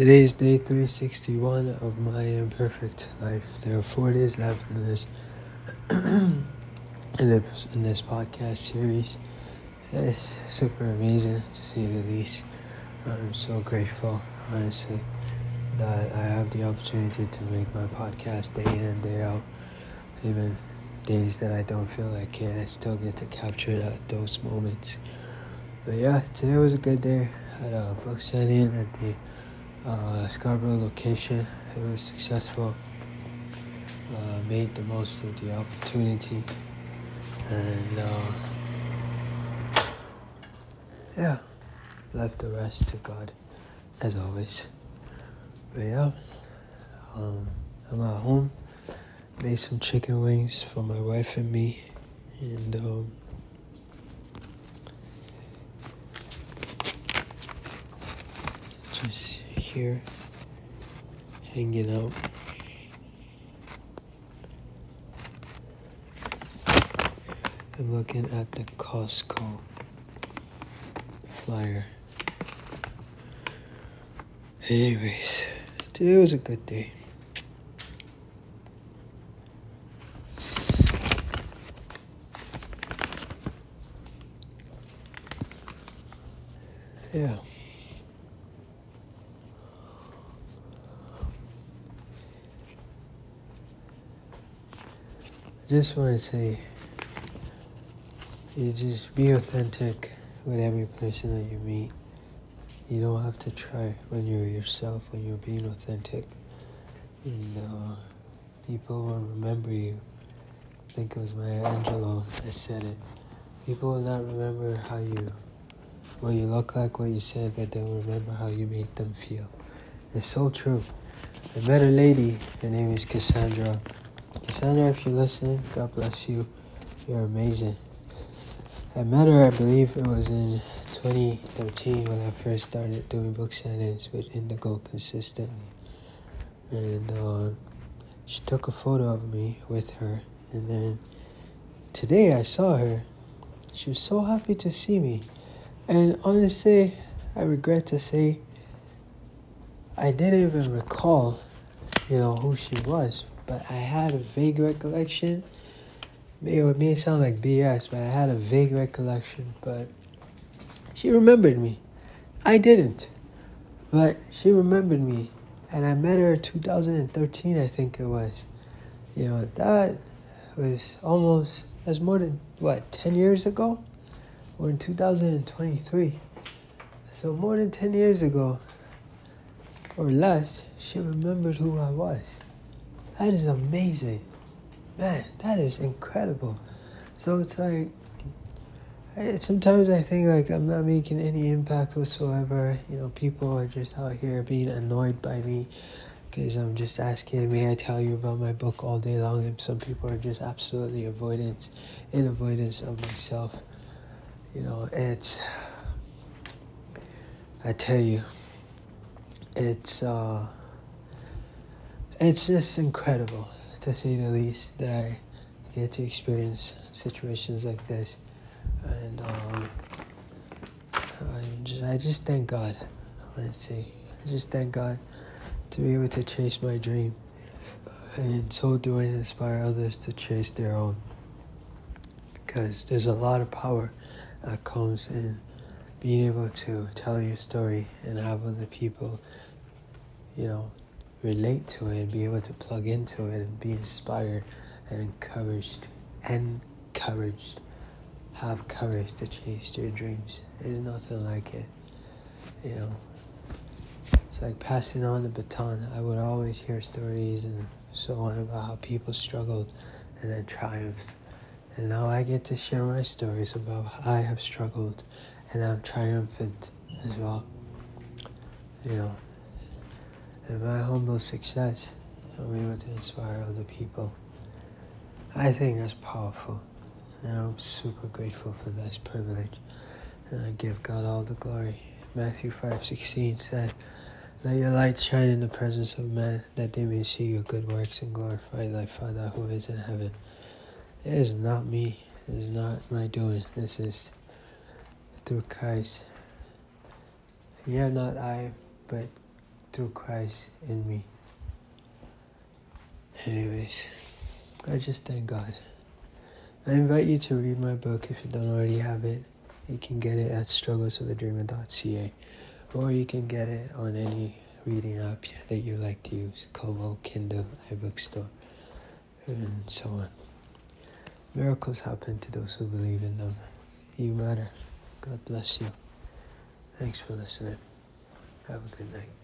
Today is day 361 of my imperfect life. There are four days left in this in this, in this podcast series. It's super amazing to say the least. I'm so grateful, honestly, that I have the opportunity to make my podcast day in and day out. Even days that I don't feel like it, I still get to capture that, those moments. But yeah, today was a good day. I had a book signing at the uh, Scarborough location. It was successful. Uh, made the most of the opportunity, and uh, yeah, left the rest to God, as always. But yeah, um, I'm at home. Made some chicken wings for my wife and me, and um, just here hanging out. I'm looking at the Costco flyer. Anyways, today was a good day. Yeah. Just want to say you just be authentic with every person that you meet. You don't have to try when you're yourself, when you're being authentic. And uh, people will remember you. I think it was Maya Angelou that said it. People will not remember how you, what you look like, what you said, but they'll remember how you made them feel. It's so true. I met a lady, her name is Cassandra. Cassandra, if you're listening, God bless you. You're amazing. I met her, I believe it was in 2013 when I first started doing book signings with Indigo consistently. And uh, she took a photo of me with her. And then today I saw her. She was so happy to see me. And honestly, I regret to say, I didn't even recall, you know, who she was but I had a vague recollection. It may sound like BS, but I had a vague recollection. But she remembered me. I didn't, but she remembered me, and I met her in 2013, I think it was. You know that was almost that's more than what 10 years ago. We're in 2023, so more than 10 years ago or less, she remembered who I was. That is amazing. Man, that is incredible. So it's like, sometimes I think like I'm not making any impact whatsoever. You know, people are just out here being annoyed by me because I'm just asking, may I tell you about my book all day long? And some people are just absolutely avoidance, in avoidance of myself. You know, it's, I tell you, it's, uh, it's just incredible to say the least that I get to experience situations like this, and um, I just I just thank God. Honestly, I just thank God to be able to chase my dream, and in so doing, inspire others to chase their own. Because there's a lot of power that comes in being able to tell your story and have other people, you know, relate to it and be able to plug into it and be inspired and encouraged encouraged have courage to chase your dreams. There's nothing like it you know. It's like passing on the baton. I would always hear stories and so on about how people struggled and then triumphed. And now i get to share my stories about how i have struggled and i'm triumphant as well. You know and my humble success, I'm able to inspire other people. I think that's powerful. And I'm super grateful for this privilege. And I give God all the glory. Matthew 5.16 said, Let your light shine in the presence of men, that they may see your good works and glorify thy Father who is in heaven. It is not me. It is not my doing. This is through Christ. Yet not I, but through Christ in me. Anyways, I just thank God. I invite you to read my book if you don't already have it. You can get it at struggleswithadreamer.ca or you can get it on any reading app that you like to use Kobo, Kindle, iBookstore, and so on. Miracles happen to those who believe in them. You matter. God bless you. Thanks for listening. Have a good night.